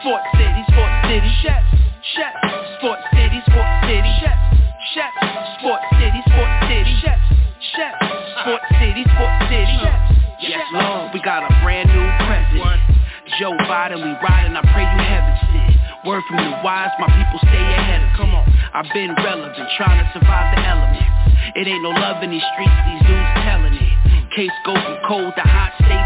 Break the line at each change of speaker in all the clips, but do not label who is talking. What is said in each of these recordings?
Sports City, Sports City Chefs, Chefs. Sports City, Sports City Chefs, Chefs. Sports City, Sports City Chefs, Chefs. Sports City, Sports City Chefs. Yes, Lord, we got a brand new president. Joe Biden, we riding, I pray you heaven sent. Word from the wise, my people stay ahead of Come on, I've been relevant, trying to survive the elements. It ain't no love in these streets, these dudes telling it. Case go from cold to hot, evidence.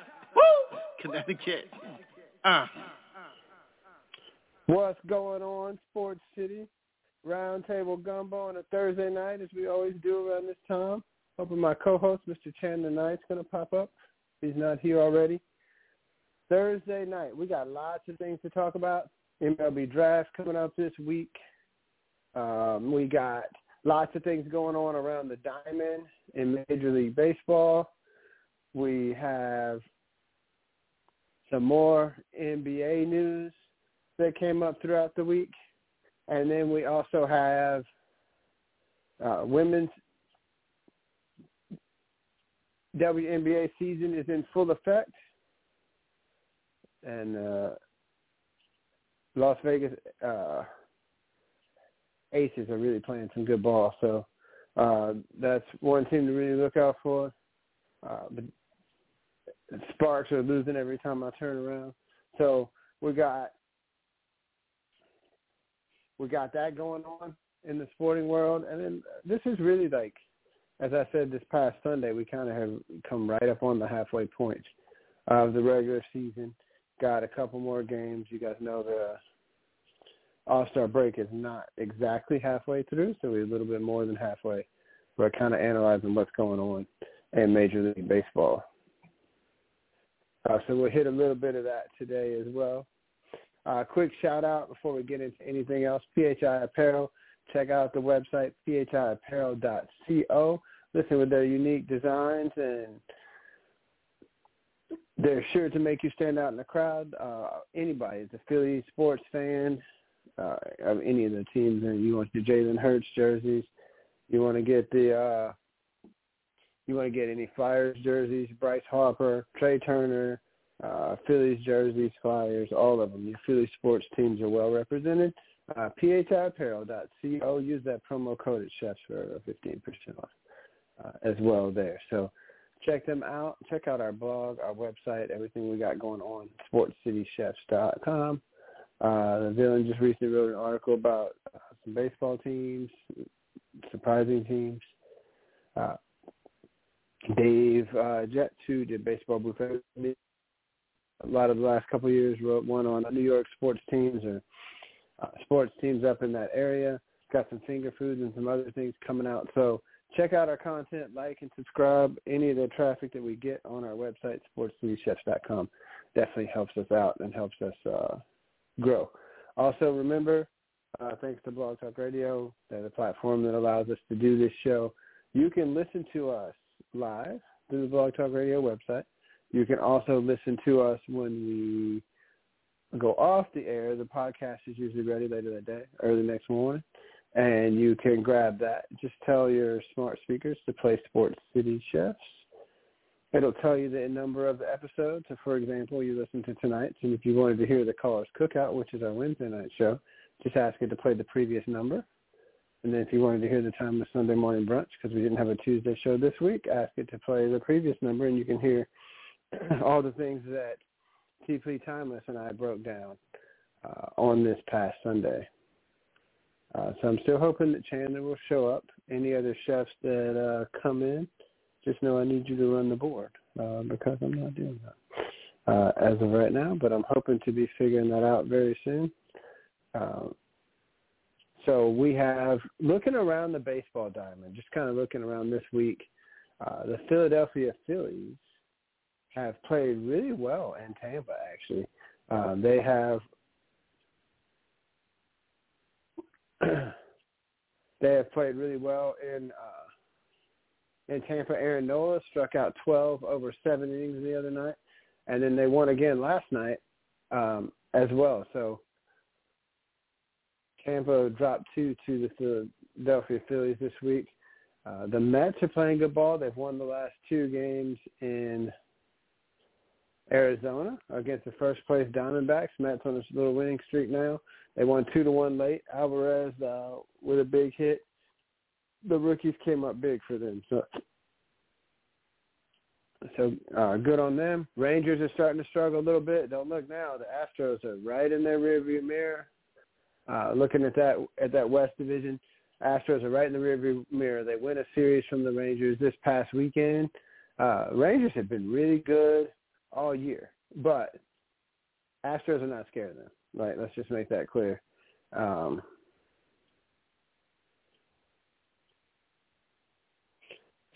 Connecticut. Uh.
What's going on, Sports City? Roundtable Gumbo on a Thursday night, as we always do around this time. Hoping my co-host, Mr. Chandler Knight's going to pop up. He's not here already. Thursday night, we got lots of things to talk about. MLB draft coming up this week. Um, we got lots of things going on around the diamond in Major League Baseball. We have some more NBA news that came up throughout the week. And then we also have uh, women's WNBA season is in full effect. And uh, Las Vegas uh, Aces are really playing some good ball. So uh, that's one team to really look out for. Uh, but Sparks are losing every time I turn around. So we got we got that going on in the sporting world, and then this is really like, as I said this past Sunday, we kind of have come right up on the halfway point of the regular season. Got a couple more games. You guys know the All Star break is not exactly halfway through, so we're a little bit more than halfway. We're kind of analyzing what's going on in Major League Baseball. Uh, so we'll hit a little bit of that today as well. Uh, quick shout out before we get into anything else. PHI Apparel. Check out the website phiapparel.co. Listen with their unique designs and they're sure to make you stand out in the crowd. Uh, anybody, is a Philly sports fan uh, of any of the teams, and you want the Jalen Hurts jerseys, you want to get the uh, you want to get any Flyers jerseys, Bryce Harper, Trea Turner, uh, Phillies jerseys, Flyers, all of them. Your Philly sports teams are well represented. Uh, phiapparel.co. Use that promo code at Chefs for 15% off uh, as well there. So check them out. Check out our blog, our website, everything we got going on, sportscitychefs.com. Uh, the villain just recently wrote an article about uh, some baseball teams, surprising teams. Uh, Dave uh, Jets, who did Baseball Buffet, a lot of the last couple of years, wrote one on New York sports teams or uh, sports teams up in that area. Got some finger foods and some other things coming out. So check out our content, like and subscribe. Any of the traffic that we get on our website, sportscitychefs.com, definitely helps us out and helps us uh, grow. Also, remember, uh, thanks to Blog Talk Radio, the platform that allows us to do this show. You can listen to us live through the Blog Talk Radio website. You can also listen to us when we go off the air. The podcast is usually ready later that day, early next morning. And you can grab that. Just tell your smart speakers to play Sports City Chefs. It'll tell you the number of the episodes. So, for example, you listen to tonight's, and if you wanted to hear the Callers Cookout, which is our Wednesday night show, just ask it to play the previous number. And then if you wanted to hear the time of Sunday morning brunch, because we didn't have a Tuesday show this week, ask it to play the previous number, and you can hear all the things that TP Timeless and I broke down uh, on this past Sunday. Uh, so I'm still hoping that Chandler will show up. Any other chefs that uh, come in, just know I need you to run the board uh, because I'm not doing that uh, as of right now. But I'm hoping to be figuring that out very soon. Uh, so we have looking around the baseball diamond, just kind of looking around this week. Uh, the Philadelphia Phillies have played really well in Tampa. Actually, uh, they have they have played really well in uh, in Tampa. Aaron Nola struck out 12 over seven innings the other night, and then they won again last night um, as well. So Tampa dropped two to the Philadelphia Phillies this week. Uh, the Mets are playing good ball. They've won the last two games in Arizona against the first place Diamondbacks. Mets on a little winning streak now. They won two to one late. Alvarez uh, with a big hit. The rookies came up big for them. So, so uh, good on them. Rangers are starting to struggle a little bit. Don't look now. The Astros are right in their rearview mirror. Uh, looking at that at that West Division, Astros are right in the rearview mirror. They win a series from the Rangers this past weekend. Uh, Rangers have been really good all year, but Astros are not scared of them. Right? Let's just make that clear. Um,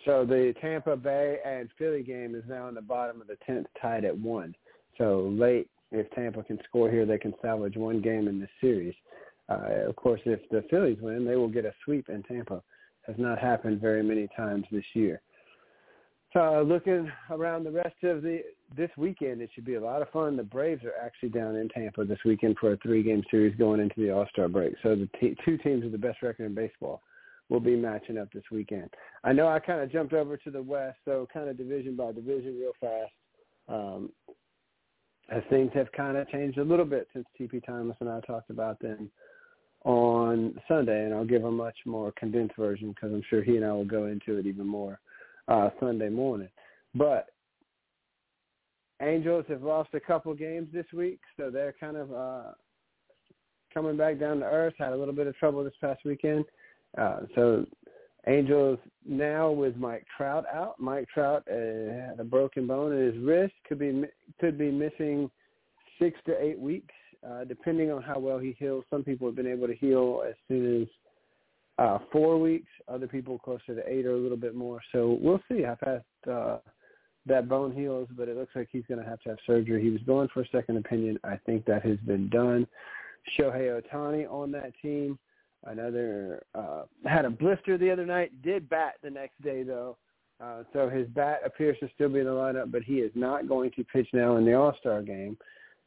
so the Tampa Bay and Philly game is now in the bottom of the tenth, tied at one. So late, if Tampa can score here, they can salvage one game in this series. Uh, of course, if the Phillies win, they will get a sweep in Tampa. Has not happened very many times this year. Uh, looking around the rest of the this weekend, it should be a lot of fun. The Braves are actually down in Tampa this weekend for a three-game series going into the All-Star break. So the t- two teams with the best record in baseball will be matching up this weekend. I know I kind of jumped over to the West, so kind of division by division real fast. Um, as things have kind of changed a little bit since TP Thomas and I talked about them on Sunday, and I'll give a much more condensed version because I'm sure he and I will go into it even more uh, Sunday morning. But Angels have lost a couple games this week, so they're kind of uh, coming back down to earth. Had a little bit of trouble this past weekend. Uh, so Angels now with Mike Trout out. Mike Trout uh, had a broken bone in his wrist. Could be could be missing six to eight weeks, uh, depending on how well he heals. Some people have been able to heal as soon as uh, four weeks. Other people closer to eight or a little bit more. So we'll see how fast uh, that bone heals. But it looks like he's going to have to have surgery. He was going for a second opinion. I think that has been done. Shohei Ohtani on that team. Another uh, had a blister the other night. Did bat the next day though. Uh, so his bat appears to still be in the lineup, but he is not going to pitch now in the All Star game.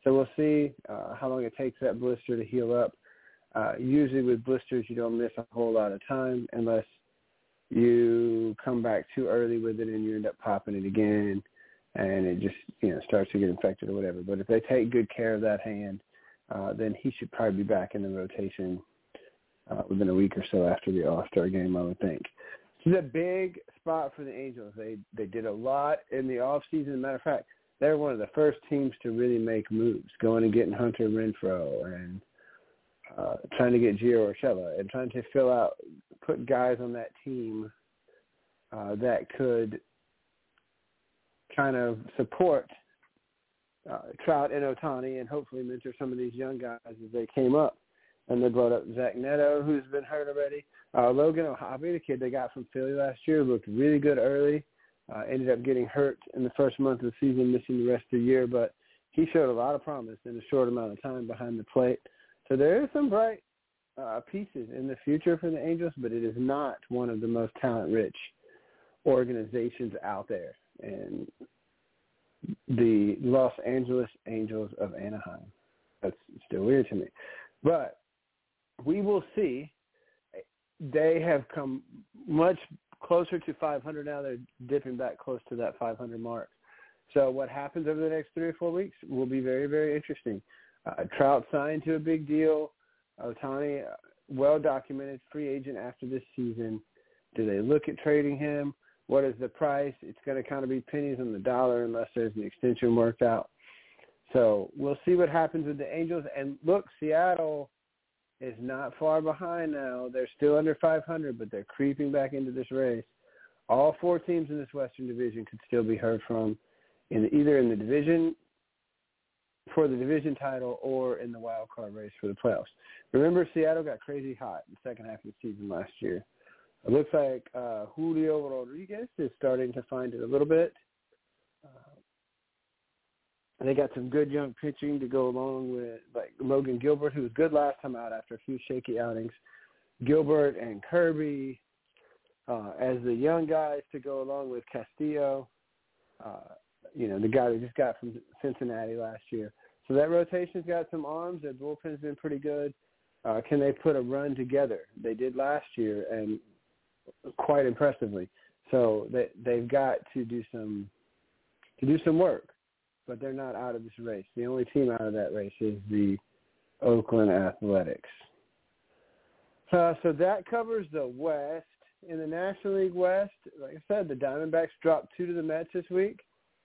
So we'll see uh, how long it takes that blister to heal up. Uh, usually with blisters, you don't miss a whole lot of time unless you come back too early with it and you end up popping it again and it just, you know, starts to get infected or whatever. But if they take good care of that hand, uh, then he should probably be back in the rotation uh, within a week or so after the All-Star game, I would think. This is a big spot for the Angels. They they did a lot in the off season. Matter of fact, they're one of the first teams to really make moves, going and getting Hunter Renfroe and uh, trying to get Gio Urshela and trying to fill out, put guys on that team uh, that could kind of support uh, Trout and Ohtani and hopefully mentor some of these young guys as they came up. And they brought up Zach Neto, who's been hurt already. Uh, Logan O'Hoppe, the kid they got from Philly last year, looked really good early. Uh, ended up getting hurt in the first month of the season, missing the rest of the year, but he showed a lot of promise in a short amount of time behind the plate. So there are some bright uh, pieces in the future for the Angels, but it is not one of the most talent-rich organizations out there. And the Los Angeles Angels of Anaheim. That's still weird to me. But we will see. They have come much closer to 500 now. They're dipping back close to that 500 mark. So what happens over the next three or four weeks will be very, very interesting. Uh, Trout signed to a big deal. Ohtani, uh, well documented free agent after this season. Do they look at trading him? What is the price? It's going to kind of be pennies on the dollar unless there's an extension worked out. So we'll see what happens with the Angels. And look, Seattle is not far behind now. They're still under 500, but they're creeping back into this race. All four teams in this Western Division could still be heard from, in either in the division for the division title or in the wild card race for the playoffs. Remember, Seattle got crazy hot in the second half of the season last year. It looks like uh, Julio Rodriguez is starting to find it a little bit. Uh, they got some good young pitching to go along with like Logan Gilbert, who was good last time out after a few shaky outings. Gilbert and Kirby uh, as the young guys to go along with Castillo, uh, you know, the guy they just got from Cincinnati last year. So that rotation's got some arms. Their bullpen's been pretty good. Uh, can they put a run together? They did last year and quite impressively. So they they've got to do some to do some work but they're not out of this race. The only team out of that race is the Oakland Athletics. Uh, so that covers the West. In the National League West, like I said, the Diamondbacks dropped two to the Mets this week.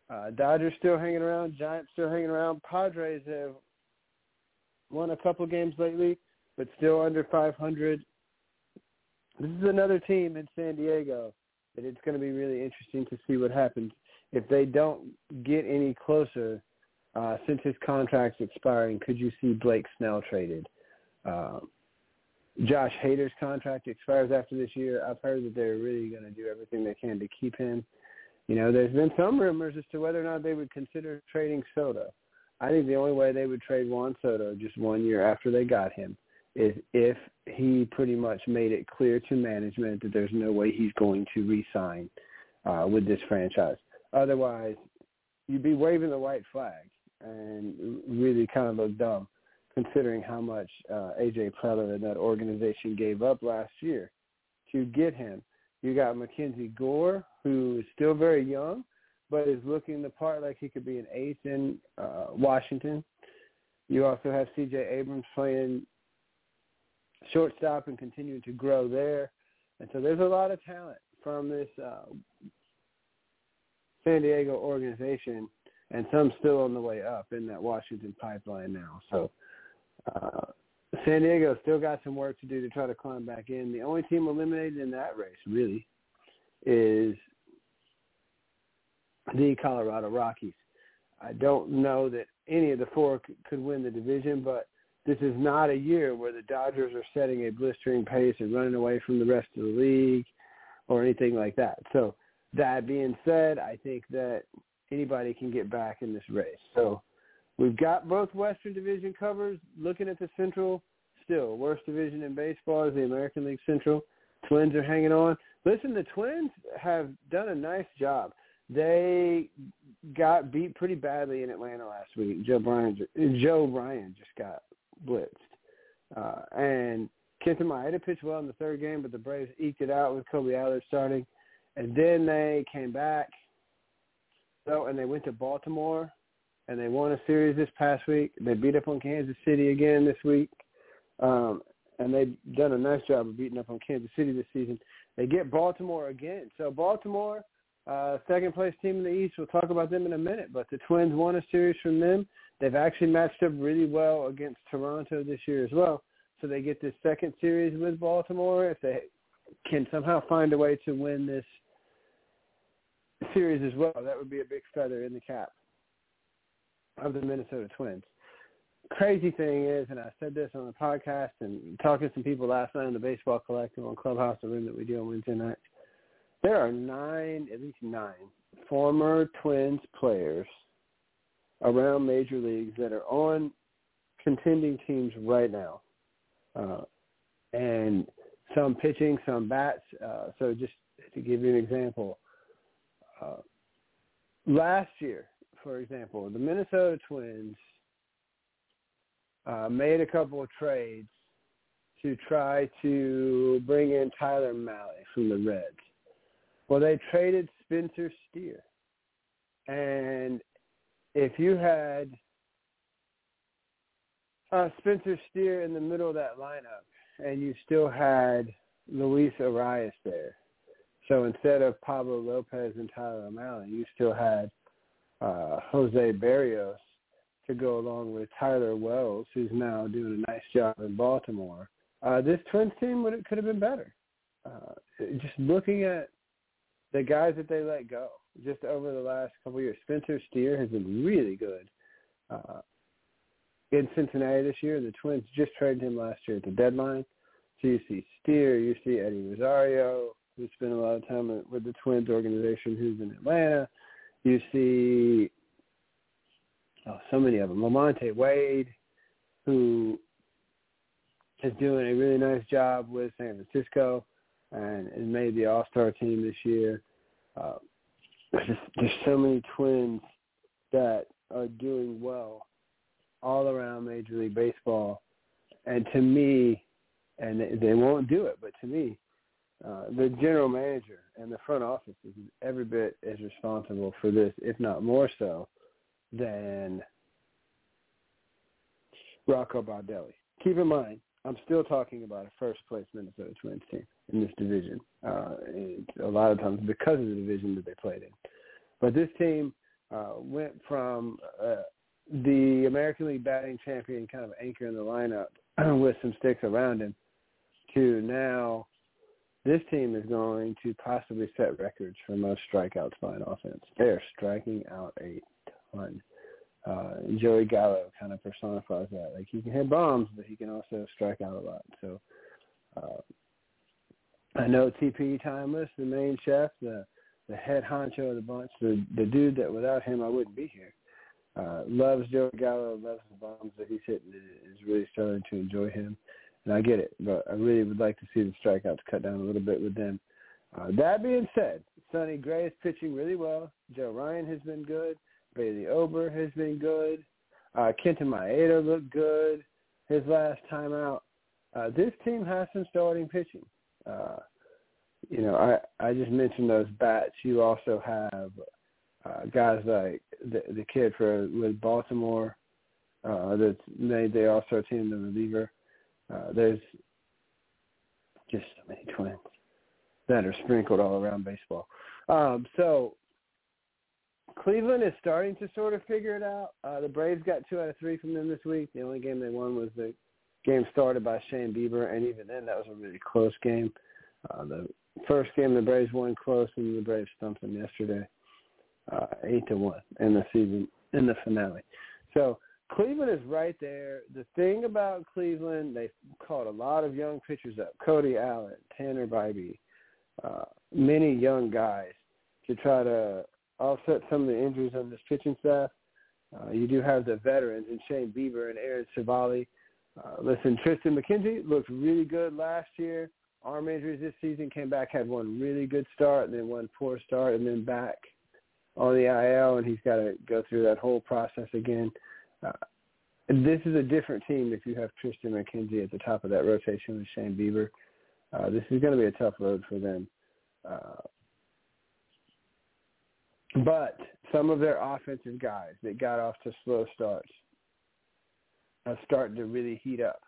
Uh, Dodgers still hanging around. Giants still hanging around. Padres have won a couple games lately, but still under 500. This is another team in San Diego that it's going to be really interesting to see what happens if they don't get any closer uh, since his contract's expiring, could you see Blake Snell traded? Uh, Josh Hader's contract expires after this year. I've heard that they're really going to do everything they can to keep him. You know, there's been some rumors as to whether or not they would consider trading Soto. I think the only way they would trade Juan Soto just one year after they got him is if he pretty much made it clear to management that there's no way he's going to re-sign uh, with this franchise. Otherwise, you'd be waving the white flag and really kind of look dumb considering how much uh, AJ Preller and that organization gave up last year to get him. You got Mackenzie Gore, who is still very young, but is looking the part like he could be an ace in uh, Washington. You also have C.J. Abrams playing shortstop and continuing to grow there. And so there's a lot of talent from this uh, San Diego organization, and some still on the way up in that Washington pipeline now. So uh, San Diego still got some work to do to try to climb back in. The only team eliminated in that race really is the Colorado Rockies. I don't know that any of the four c- could win the division, but this is not a year where the Dodgers are setting a blistering pace and running away from the rest of the league or anything like that. So that being said, I think that anybody can get back in this race. So we've got both Western Division covers. Looking at the Central, still worst division in baseball is the American League Central. Twins are hanging on. Listen, the Twins have done a nice job. They got beat pretty badly in Atlanta last week. Joe Bryan, Joe Ryan just got blitzed, uh, and Kenta Maeda pitched well in the third game, but the Braves eked it out with Kolby Allard starting. And then they came back. So and they went to Baltimore and they won a series this past week. They beat up on Kansas City again this week. Um, and they've done a nice job of beating up on Kansas City this season. They get Baltimore again. So Baltimore, uh, second place team in the East. We'll talk about them in a minute. But the Twins won a series from them. They've actually matched up really well against Toronto this year as well. So they get this second series with Baltimore. If they can somehow find a way to win this series as well. That would be a big feather in the cap of the Minnesota Twins. Crazy thing is, and I said this on the podcast and talking to some people last night in the Baseball Collective on Clubhouse, the room that we do on Wednesday nights. There are nine, at least nine, former Twins players around major leagues that are on contending teams right now. Uh, and some pitching, some bats. Uh, so just to give you an example, uh, last year, for example, the Minnesota Twins uh, made a couple of trades to try to bring in Tyler Mahle from the Reds. Well, they traded Spencer Steer. And if you had uh, Spencer Steer in the middle of that lineup and you still had Luis Arraez there, so instead of Pablo Lopez and Tyler O'Malley, you still had uh, Jose Berrios to go along with Tyler Wells, who's now doing a nice job in Baltimore. Uh, this Twins team would could have been better. Uh, just looking at the guys that they let go, just over the last couple of years, Spencer Steer has been really good. Uh, in Cincinnati this year, the Twins just traded him last year at the deadline. So you see Steer, you see Eddie Rosario, who spent a lot of time with the Twins organization, who's in Atlanta. You see oh, so many of them. Lamonte Wade, who is doing a really nice job with San Francisco and, and made the All-Star team this year. Uh, there's, there's so many Twins that are doing well all around Major League Baseball. And to me, and they, they won't do it, but to me, uh, the general manager and the front office is every bit as responsible for this, if not more so, than Rocco Baldelli. Keep in mind, I'm still talking about a first place Minnesota Twins team in this division. Uh, a lot of times because of the division that they played in. But this team uh, went from uh, the American League batting champion kind of anchor in the lineup with some sticks around him to now this team is going to possibly set records for most strikeouts by an offense. They are striking out a ton. Uh, Joey Gallo kind of personifies that. Like he can hit bombs, but he can also strike out a lot. So uh, I know TP Timeless, the main chef, the the head honcho of the bunch, the the dude that without him I wouldn't be here. Uh, loves Joey Gallo, loves the bombs that he's hitting. Is really starting to enjoy him and I get it, but I really would like to see the strikeouts cut down a little bit with them. Uh, that being said, Sonny Gray is pitching really well. Joe Ryan has been good. Bailey Ober has been good. Uh, Kenta Maeda looked good his last time out. Uh, this team has some starting pitching. Uh, you know, I I just mentioned those bats. You also have uh, guys like the the kid for with Baltimore uh, that's made the All Star team, the reliever. Uh, there's just so many twins that are sprinkled all around baseball. Um, so Cleveland is starting to sort of figure it out. Uh, the Braves got two out of three from them this week. The only game they won was the game started by Shane Bieber, and even then, that was a really close game. Uh, the first game, the Braves won close, and the Braves stumped them yesterday, uh, eight to one in the season in the finale. So Cleveland is right there. The thing about Cleveland, they called a lot of young pitchers up. Cody Allen, Tanner Bibee, uh, many young guys to try to offset some of the injuries on this pitching staff. Uh, you do have the veterans in Shane Bieber and Aaron Civale. Uh, listen, Triston McKenzie looked really good last year. Arm injuries this season came back, had one really good start, and then one poor start, and then back on the IL, and he's got to go through that whole process again. This is a different team if you have Triston McKenzie at the top of that rotation with Shane Bieber. Uh, this is going to be a tough road for them. Uh, but some of their offensive guys that got off to slow starts are starting to really heat up.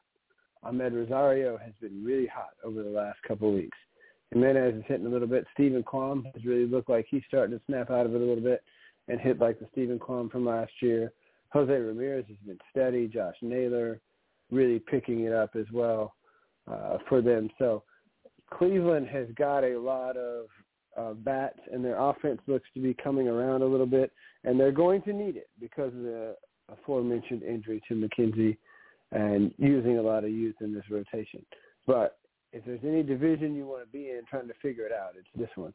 Amed Rosario has been really hot over the last couple of weeks. Gimenez is hitting a little bit. Steven Kwan has really looked like he's starting to snap out of it a little bit and hit like the Steven Kwan from last year. Jose Ramirez has been steady. Josh Naylor really picking it up as well uh, for them. So Cleveland has got a lot of uh, bats, and their offense looks to be coming around a little bit, and they're going to need it because of the aforementioned injury to McKenzie and using a lot of youth in this rotation. But if there's any division you want to be in trying to figure it out, it's this one.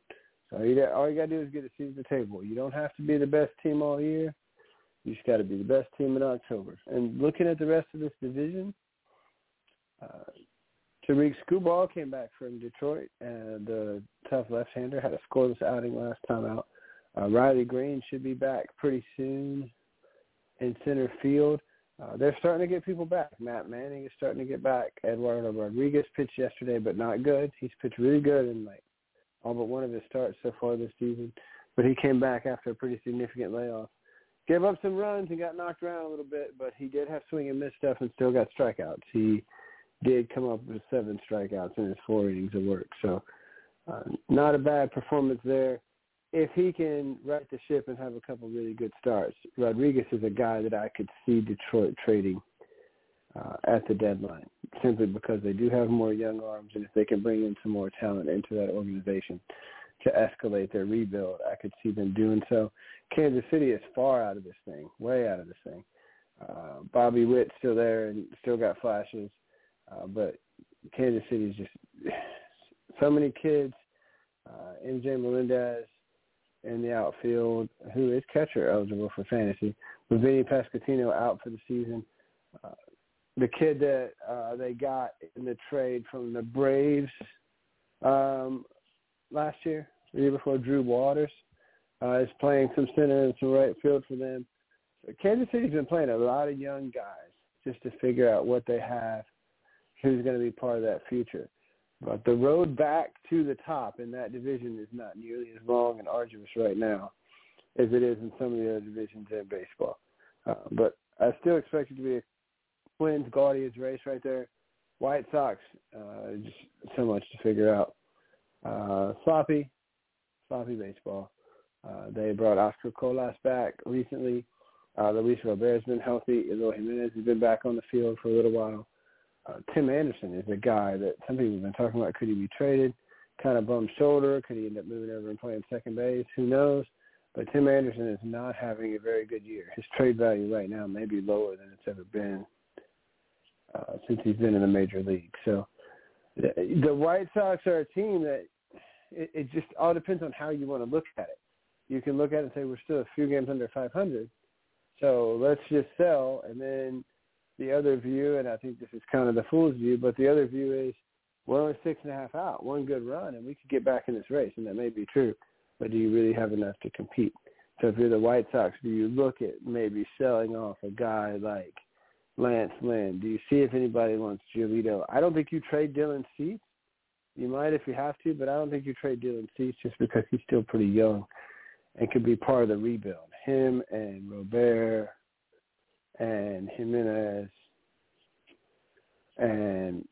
So all you got to do is get a seat at the table. You don't have to be the best team all year. You just got to be the best team in October. And looking at the rest of this division, uh, Tarik Skubal came back from Detroit, and the tough left-hander had a scoreless outing last time out. Uh, Riley Greene should be back pretty soon in center field. Uh, they're starting to get people back. Matt Manning is starting to get back. Eduardo Rodriguez pitched yesterday, but not good. He's pitched really good in like all but one of his starts so far this season, but he came back after a pretty significant layoff gave up some runs and got knocked around a little bit, but he did have swing and miss stuff and still got strikeouts. He did come up with seven strikeouts in his four innings of work. So uh, not a bad performance there. if he can right the ship and have a couple really good starts, Rodriguez is a guy that I could see Detroit trading uh, at the deadline, simply because they do have more young arms, and if they can bring in some more talent into that organization to escalate their rebuild, I could see them doing so. Kansas City is far out of this thing, way out of this thing. Uh, Bobby Witt's still there and still got flashes, uh, but Kansas City is just so many kids. Uh, MJ Melendez in the outfield, who is catcher eligible for fantasy, with Vinny Pasquantino out for the season. Uh, the kid that uh, they got in the trade from the Braves um, last year, the year before, Drew Waters, uh, is playing some center and some right field for them. Kansas City's been playing a lot of young guys just to figure out what they have, who's going to be part of that future. But the road back to the top in that division is not nearly as long and arduous right now as it is in some of the other divisions in baseball. Uh, but I still expect it to be a Twins Guardians race right there. White Sox, uh, just so much to figure out. Uh, sloppy, sloppy baseball. Uh, they brought Oscar Colas back recently. Uh, Luis Robert's been healthy. Eloy Jimenez has been back on the field for a little while. Uh, Tim Anderson is a guy that some people have been talking about. Could he be traded? Kind of bum shoulder. Could he end up moving over and playing second base? Who knows? But Tim Anderson is not having a very good year. His trade value right now may be lower than it's ever been uh, since he's been in the major league. So the, White Sox are a team that it, it just all depends on how you want to look at it. You can look at it and say we're still a few games under 500, so let's just sell. And then the other view, and I think this is kind of the fool's view, but the other view is we're only six and a half out, one good run, and we could get back in this race, and that may be true. But do you really have enough to compete? So if you're the White Sox, do you look at maybe selling off a guy like Lance Lynn? Do you see if anybody wants Giolito? I don't think you trade Dylan Cease. You might if you have to, but I don't think you trade Dylan Cease just because he's still pretty young and could be part of the rebuild. Him and Robert and Jimenez and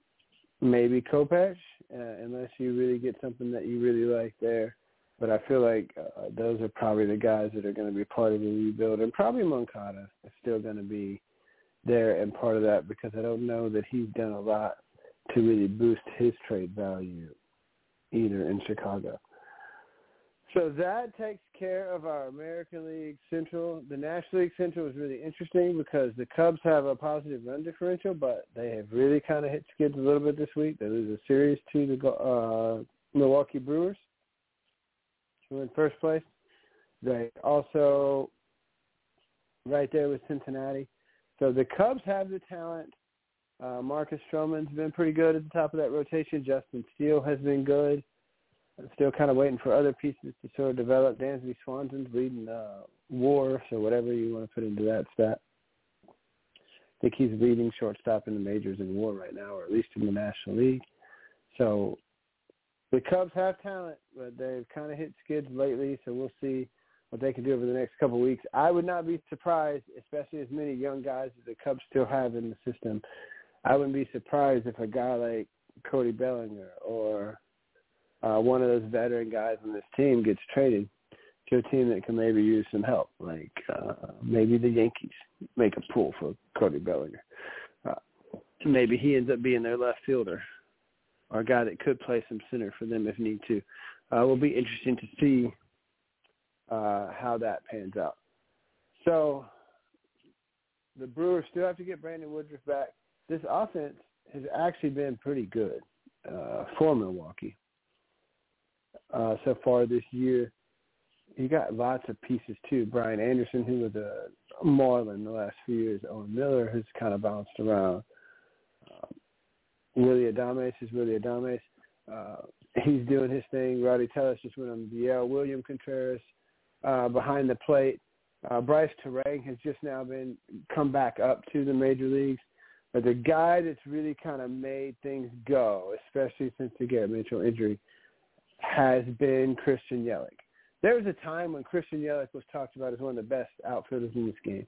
maybe Kopech, uh, unless you really get something that you really like there. But I feel like uh, those are probably the guys that are going to be part of the rebuild, and probably Moncada is still going to be there and part of that because I don't know that he's done a lot to really boost his trade value either in Chicago. So that takes care of our American League Central. The National League Central is really interesting because the Cubs have a positive run differential, but they have really kind of hit skids a little bit this week. They lose a series to the uh, Milwaukee Brewers, who are in first place. They also right there with Cincinnati. So the Cubs have the talent. Uh, Marcus Stroman's been pretty good at the top of that rotation. Justin Steele has been good. I'm still kind of waiting for other pieces to sort of develop. Dansby Swanson's leading uh, WAR, so whatever you want to put into that stat. I think he's leading shortstop in the majors in WAR right now, or at least in the National League. So the Cubs have talent, but they've kind of hit skids lately, so we'll see what they can do over the next couple of weeks. I would not be surprised, especially as many young guys as the Cubs still have in the system. I wouldn't be surprised if a guy like Cody Bellinger or uh, one of those veteran guys on this team gets traded to a team that can maybe use some help, like uh, maybe the Yankees make a pull for Cody Bellinger. Uh, maybe he ends up being their left fielder or a guy that could play some center for them if need to. Uh, will be interesting to see uh, how that pans out. So the Brewers still have to get Brandon Woodruff back. This offense has actually been pretty good uh, for Milwaukee uh, so far this year. You got lots of pieces too. Brian Anderson, who was a Marlin the last few years. Owen Miller, who's kind of bounced around. Um, Willy Adames is Willy Adames. Uh, he's doing his thing. Rowdy Tellez just went on the DL. William Contreras uh, behind the plate. Uh, Brice Turang has just now been come back up to the major leagues. But the guy that's really kind of made things go, especially since the Garrett Mitchell injury, has been Christian Yelich. There was a time when Christian Yelich was talked about as one of the best outfielders in this game.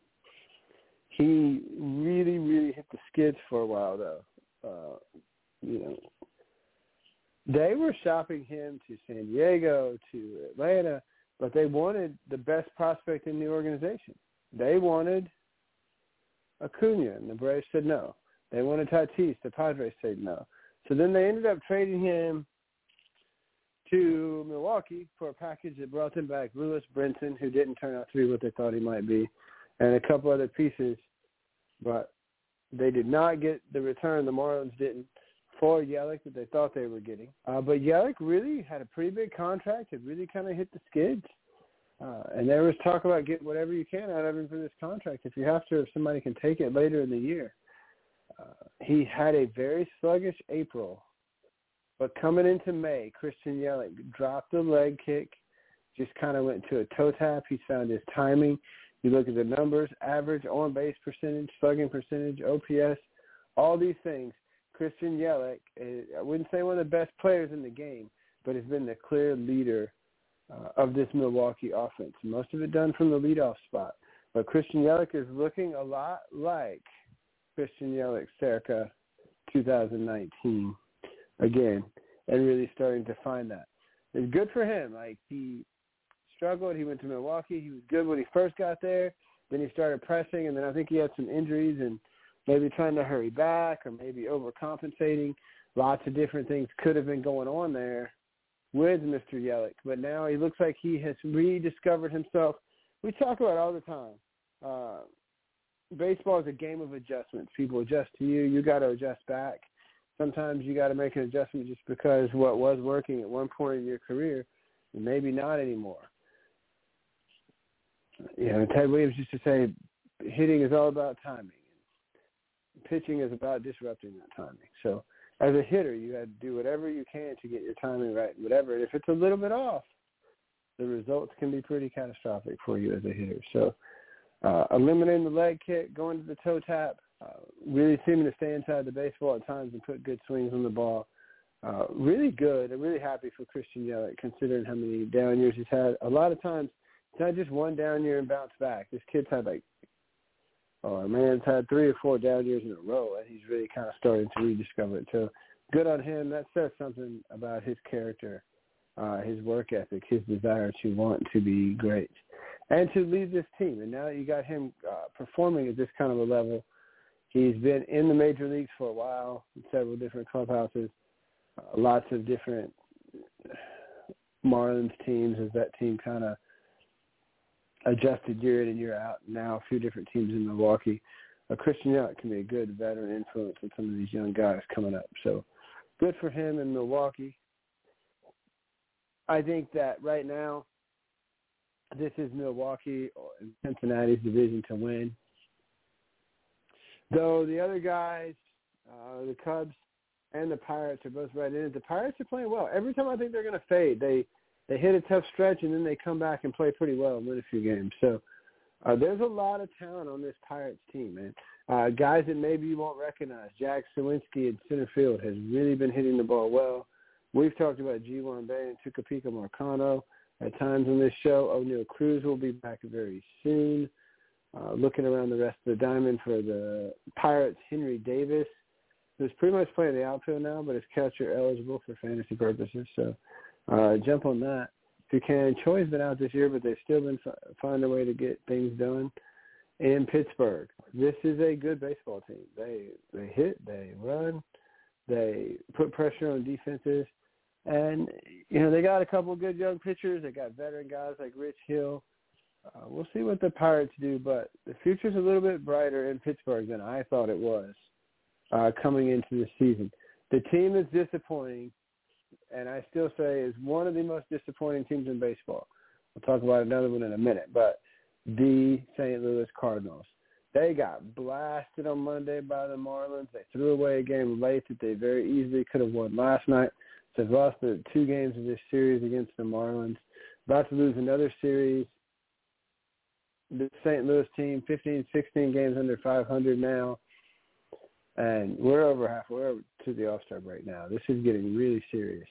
He really, really hit the skids for a while, though. Uh, you know, they were shopping him to San Diego, to Atlanta, but they wanted the best prospect in the organization. They wanted Acuna, and the Braves said no. They wanted Tatis. The Padres said no. So then they ended up trading him to Milwaukee for a package that brought them back Lewis Brinson, who didn't turn out to be what they thought he might be, and a couple other pieces. But they did not get the return. The Marlins didn't for Yelich that they thought they were getting. Uh, but Yelich really had a pretty big contract. It really kind of hit the skids. Uh, and there was talk about getting whatever you can out of him for this contract. If you have to, if somebody can take it later in the year. Uh, he had a very sluggish April, but coming into May, Christian Yelich dropped the leg kick, just kind of went to a toe tap. He's found his timing. You look at the numbers, average on base percentage, slugging percentage, OPS, all these things. Christian Yelich, I wouldn't say one of the best players in the game, but has been the clear leader uh, of this Milwaukee offense. Most of it done from the leadoff spot. But Christian Yelich is looking a lot like Christian Yelich circa 2019 again and really starting to find that. It's good for him. Like he struggled. He went to Milwaukee. He was good when he first got there. Then he started pressing, and then I think he had some injuries and maybe trying to hurry back or maybe overcompensating. Lots of different things could have been going on there with Mr. Yelich, but now he looks like he has rediscovered himself. We talk about all the time. Uh, baseball is a game of adjustments. People adjust to you. You got to adjust back. Sometimes you got to make an adjustment just because what was working at one point in your career, maybe not anymore. You know, Ted Williams used to say, hitting is all about timing. Pitching is about disrupting that timing. So as a hitter, you had to do whatever you can to get your timing right, whatever. And if it's a little bit off, the results can be pretty catastrophic for you as a hitter. So uh, eliminating the leg kick, going to the toe tap, uh, really seeming to stay inside the baseball at times and put good swings on the ball. Uh, really good. I'm really happy for Christian Yelich considering how many down years he's had. A lot of times, it's not just one down year and bounce back. This kid's had like or man's had three or four down years in a row, and he's really kind of starting to rediscover it. So good on him. That says something about his character, uh, his work ethic, his desire to want to be great, and to lead this team. And now you got him uh, performing at this kind of a level. He's been in the major leagues for a while, in several different clubhouses, uh, lots of different Marlins teams as that team kind of – adjusted year in and year out. Now a few different teams in Milwaukee. Uh, Christian Yelich can be a good veteran influence on some of these young guys coming up. So good for him in Milwaukee. I think that right now this is Milwaukee and Cincinnati's division to win. Though the other guys, uh, the Cubs and the Pirates are both right in it. The Pirates are playing well. Every time I think they're going to fade, they they hit a tough stretch and then they come back and play pretty well and win a few games. So uh, there's a lot of talent on this Pirates team, man. Uh, guys that maybe you won't recognize. Jack Suwinski in center field has really been hitting the ball well. We've talked about Ji-hwan Bae and Tucupita Marcano at times on this show. Oneil Cruz will be back very soon. Uh, looking around the rest of the diamond for the Pirates, Henry Davis, who's pretty much playing the outfield now, but is catcher eligible for fantasy purposes. So uh, jump on that can. Choi's been out this year, but they've still been f- find a way to get things done. In Pittsburgh, this is a good baseball team. They they hit, they run, they put pressure on defenses, and you know they got a couple of good young pitchers. They got veteran guys like Rich Hill. Uh, we'll see what the Pirates do, but the future's a little bit brighter in Pittsburgh than I thought it was uh, coming into the season. The team is disappointing and I still say is one of the most disappointing teams in baseball. We'll talk about another one in a minute, but the St. Louis Cardinals. They got blasted on Monday by the Marlins. They threw away a game late that they very easily could have won last night. So they've lost the two games of this series against the Marlins. About to lose another series. The St. Louis team, 15, 16 games under 500 now. And we're over halfway over to the All-Star break now. This is getting really serious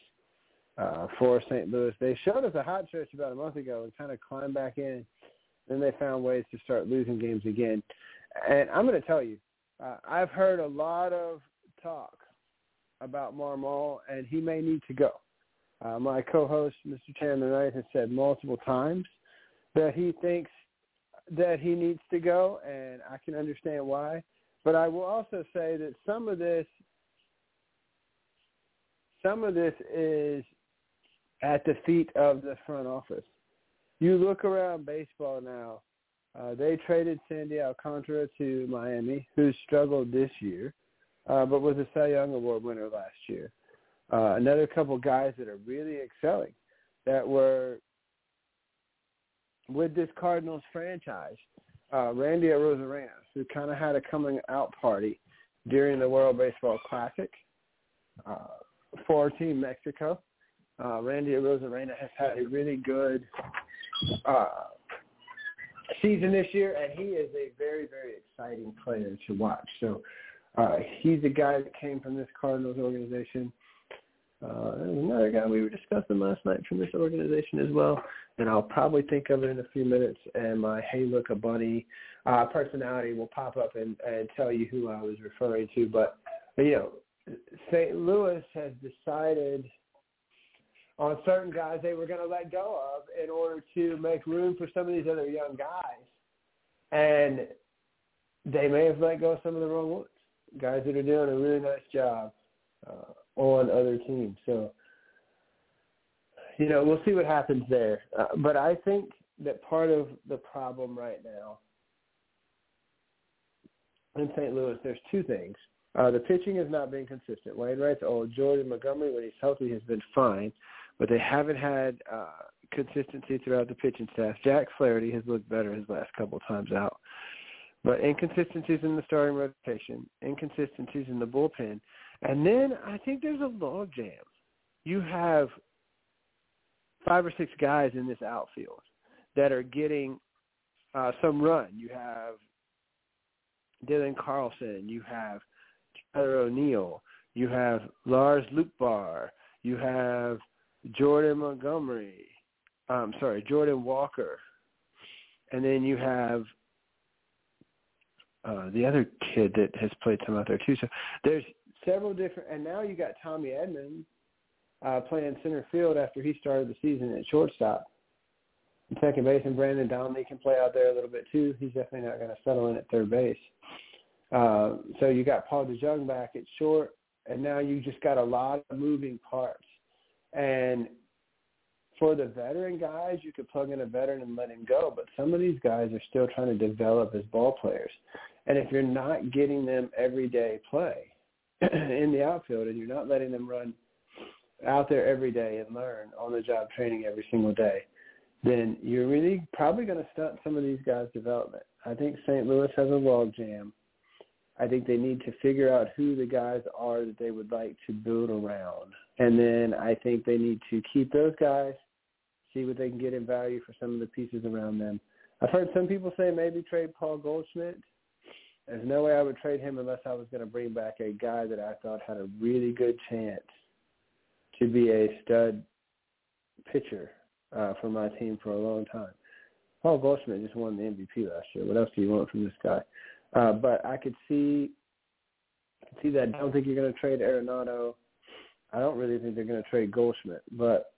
uh, for St. Louis. They showed us a hot stretch about a month ago and kind of climbed back in. Then they found ways to start losing games again. And I'm going to tell you, uh, I've heard a lot of talk about Marmol, and he may need to go. Uh, my co-host, Mr. Chandler Knight, has said multiple times that he thinks that he needs to go, and I can understand why. But I will also say that some of this, some of this is at the feet of the front office. You look around baseball now. Uh, they traded Sandy Alcantara to Miami, who struggled this year, uh, but was a Cy Young Award winner last year. Uh, another couple guys that are really excelling that were with this Cardinals franchise. Uh, Randy Arozarena, who kind of had a coming out party during the World Baseball Classic uh, for Team Mexico. Uh, Randy Arozarena has had a really good uh, season this year, and he is a very, very exciting player to watch. So uh, he's a guy that came from this Cardinals organization. Uh, another guy we were discussing last night from this organization as well, and I'll probably think of it in a few minutes. And my "Hey, look, a bunny" uh, personality will pop up and, and tell you who I was referring to. But you know, St. Louis has decided on certain guys they were going to let go of in order to make room for some of these other young guys, and they may have let go of some of the wrong ones. Guys that are doing a really nice job. Uh, on other teams. So, you know, we'll see what happens there. Uh, but I think that part of the problem right now in St. Louis, there's two things. Uh, the pitching has not been consistent. Wainwright's old. Jordan Montgomery, when he's healthy, has been fine, but they haven't had uh, consistency throughout the pitching staff. Jack Flaherty has looked better his last couple of times out. But inconsistencies in the starting rotation, inconsistencies in the bullpen, and then I think there's a log jam. You have five or six guys in this outfield that are getting uh, some run. You have Dylan Carlson. You have Tyler O'Neill. You have Lars Nootbaar. You have Jordan Montgomery. I'm sorry, Jordan Walker. And then you have uh, the other kid that has played some out there too. So there's several different, and now you got Tommy Edman uh, playing center field after he started the season at shortstop. Second base, and Brandon Donnelly can play out there a little bit too. He's definitely not going to settle in at third base. Uh, so you got Paul DeJong back at short, and now you just got a lot of moving parts. And for the veteran guys, you could plug in a veteran and let him go, but some of these guys are still trying to develop as ball players. And if you're not getting them everyday play, in the outfield and you're not letting them run out there every day and learn on the job training every single day, then you're really probably going to stunt some of these guys' development. I think St. Louis has a log jam. I think they need to figure out who the guys are that they would like to build around. And then I think they need to keep those guys, see what they can get in value for some of the pieces around them. I've heard some people say maybe trade Paul Goldschmidt. There's no way I would trade him unless I was going to bring back a guy that I thought had a really good chance to be a stud pitcher uh, for my team for a long time. Paul Goldschmidt just won the MVP last year. What else do you want from this guy? Uh, but I could see, I see that. I don't think you're going to trade Arenado. I don't really think they're going to trade Goldschmidt, but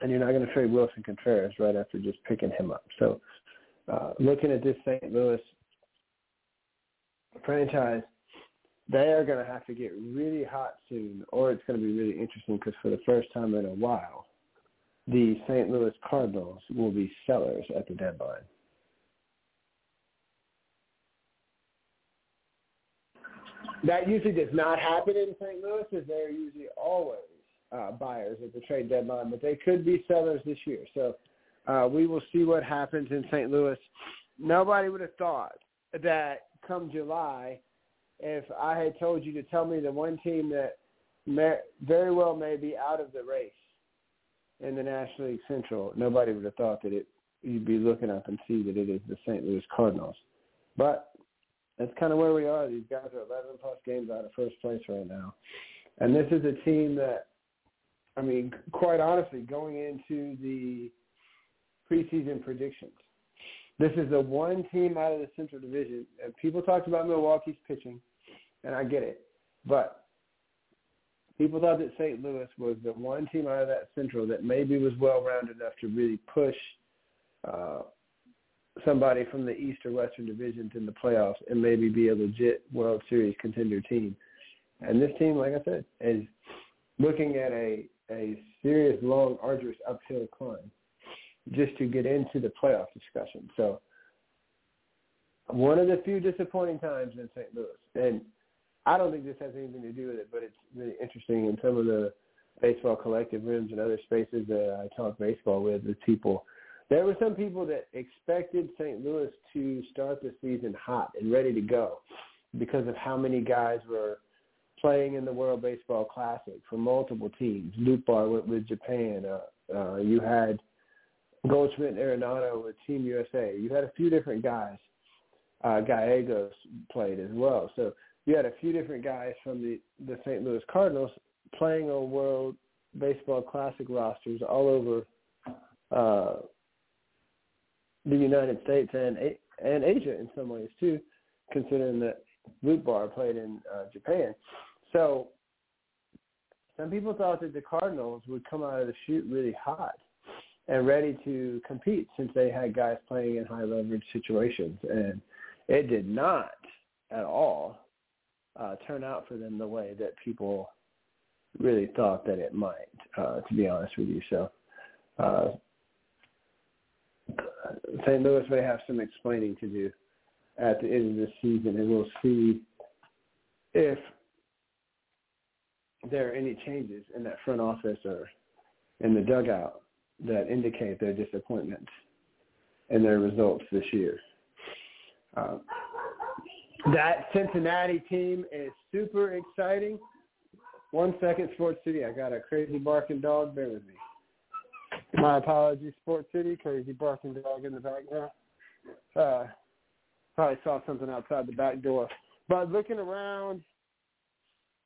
and you're not going to trade Willson Contreras right after just picking him up. So, uh, looking at this St. Louis franchise, they are going to have to get really hot soon, or it's going to be really interesting because for the first time in a while, the St. Louis Cardinals will be sellers at the deadline. That usually does not happen in St. Louis, as they're usually always uh, buyers at the trade deadline, but they could be sellers this year. So uh, we will see what happens in St. Louis. Nobody would have thought that come July, if I had told you to tell me the one team that may, very well may be out of the race in the National League Central, nobody would have thought that it you'd be looking up and see that it is the St. Louis Cardinals. But that's kind of where we are. These guys are 11 plus games out of first place right now. And this is a team that, I mean, quite honestly, going into the preseason predictions, this is the one team out of the Central Division. And people talked about Milwaukee's pitching, and I get it. But people thought that St. Louis was the one team out of that Central that maybe was well-rounded enough to really push uh, somebody from the East or Western divisions in the playoffs and maybe be a legit World Series contender team. And this team, like I said, is looking at a a serious, long, arduous uphill climb just to get into the playoff discussion. So one of the few disappointing times in St. Louis. And I don't think this has anything to do with it, but it's really interesting in some of the baseball collective rooms and other spaces that I talk baseball with with people. There were some people that expected St. Louis to start the season hot and ready to go because of how many guys were playing in the World Baseball Classic for multiple teams. Nootbaar went with Japan. Uh, uh, you had Goldschmidt and Arenado with Team USA. You had a few different guys. Uh, Gallegos played as well. So you had a few different guys from the, the St. Louis Cardinals playing on World Baseball Classic rosters all over uh, the United States and and Asia in some ways too, considering that Nootbaar played in uh, Japan. So some people thought that the Cardinals would come out of the chute really hot and ready to compete since they had guys playing in high leverage situations, and it did not at all uh, turn out for them the way that people really thought that it might. Uh, to be honest with you, so uh, St. Louis may have some explaining to do at the end of the season, and we'll see if there are any changes in that front office or in the dugout that indicate their disappointment in their results this year. Uh, that Cincinnati team is super exciting. One second, Sports City. I got a crazy barking dog. Bear with me. My apologies, Sports City. Crazy barking dog in the background. Uh, probably saw something outside the back door. But looking around,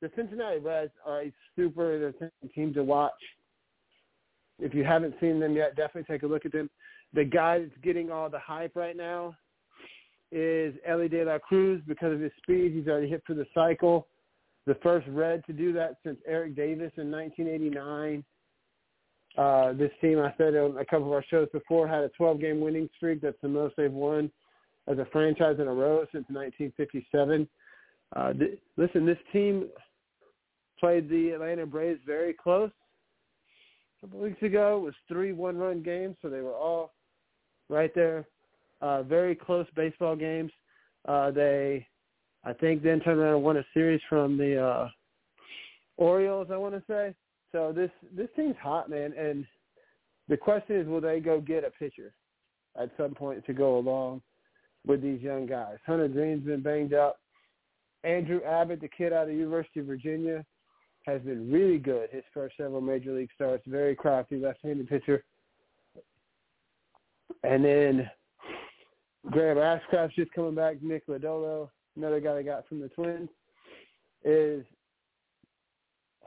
the Cincinnati Reds are a super team to watch. If you haven't seen them yet, definitely take a look at them. The guy that's getting all the hype right now is Elly De La Cruz because of his speed. He's already hit for the cycle. The first Red to do that since Eric Davis in 1989. Uh, this team, I said on a couple of our shows before, had a 12-game winning streak. That's the most they've won as a franchise in a row since 1957. Uh, th- listen, this team played the Atlanta Braves very close a couple weeks ago. It was three one-run games, so they were all right there. Uh, very close baseball games. Uh, they, I think, then turned around and won a series from the uh, Orioles. I want to say. So this this team's hot, man. And the question is, will they go get a pitcher at some point to go along with these young guys? Hunter Greene's been banged up. Andrew Abbott, the kid out of the University of Virginia, has been really good his first several major league starts. Very crafty left-handed pitcher. And then Graham Ashcraft's just coming back. Nick Lodolo, another guy they got from the Twins, is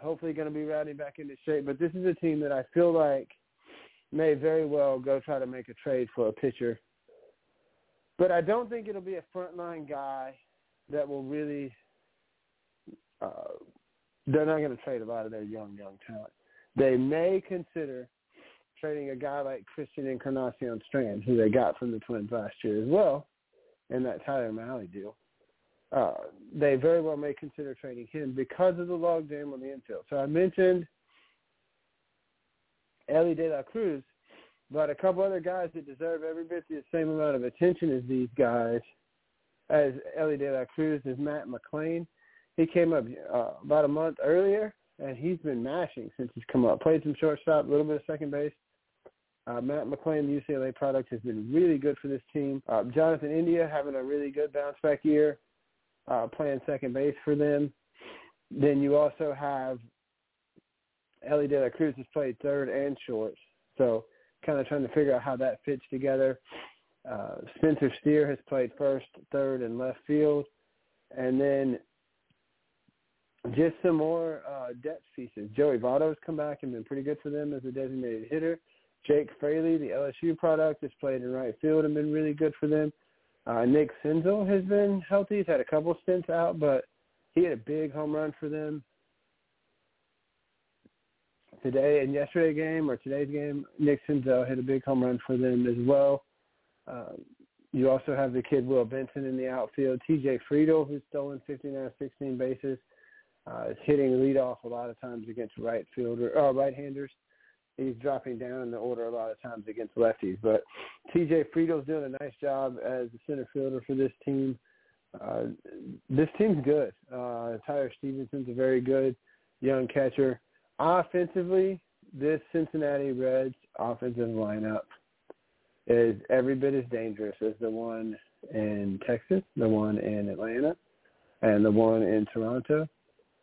hopefully going to be routing back into shape. But this is a team that I feel like may very well go try to make a trade for a pitcher. But I don't think it'll be a frontline guy that will really uh, they're not going to trade a lot of their young, young talent. They may consider trading a guy like Christian Encarnacion Strand, who they got from the Twins last year as well, in that Tyler Mahle deal. Uh, they very well may consider trading him because of the logjam on the infield. So I mentioned Elly De La Cruz, but a couple other guys that deserve every bit the same amount of attention as these guys, as Elly De La Cruz, is Matt McLain. He came up uh, about a month earlier, and he's been mashing since he's come up. Played some shortstop, a little bit of second base. Uh, Matt McLain, the UCLA product, has been really good for this team. Uh, Jonathan India having a really good bounce back year, uh, playing second base for them. Then you also have Elly De La Cruz has played third and short, so kind of trying to figure out how that fits together. Uh, Spencer Steer has played first, third, and left field, and then just some more uh, depth pieces. Joey Votto's come back and been pretty good for them as a designated hitter. Jake Fraley, the LSU product, has played in right field and been really good for them. Uh, Nick Senzel has been healthy. He's had a couple stints out, but he had a big home run for them today and yesterday game or today's game, Nick Senzel hit a big home run for them as well. Uh, you also have the kid Will Benson in the outfield. TJ Friedl, who's stolen 59 16 bases, uh, is hitting leadoff a lot of times against right fielder, uh, right-handers. He's dropping down in the order a lot of times against lefties. But TJ Friedl's doing a nice job as the center fielder for this team. Uh, this team's good. Uh, Tyler Stephenson's a very good young catcher. Offensively, this Cincinnati Reds offensive lineup is every bit as dangerous as the one in Texas, the one in Atlanta, and the one in Toronto.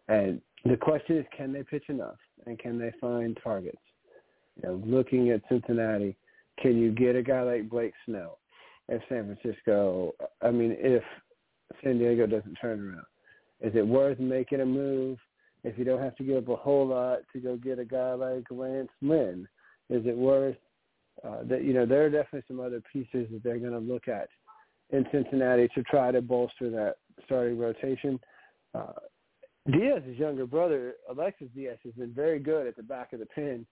And the question is, can they pitch enough, and can they find targets? You know, looking at Cincinnati, can you get a guy like Blake Snell? at San Francisco, I mean, if San Diego doesn't turn around, is it worth making a move if you don't have to give up a whole lot to go get a guy like Lance Lynn? Is it worth uh, that? You know, there are definitely some other pieces that they're going to look at in Cincinnati to try to bolster that starting rotation. Uh, Diaz's younger brother, Alexis Diaz, has been very good at the back of the pin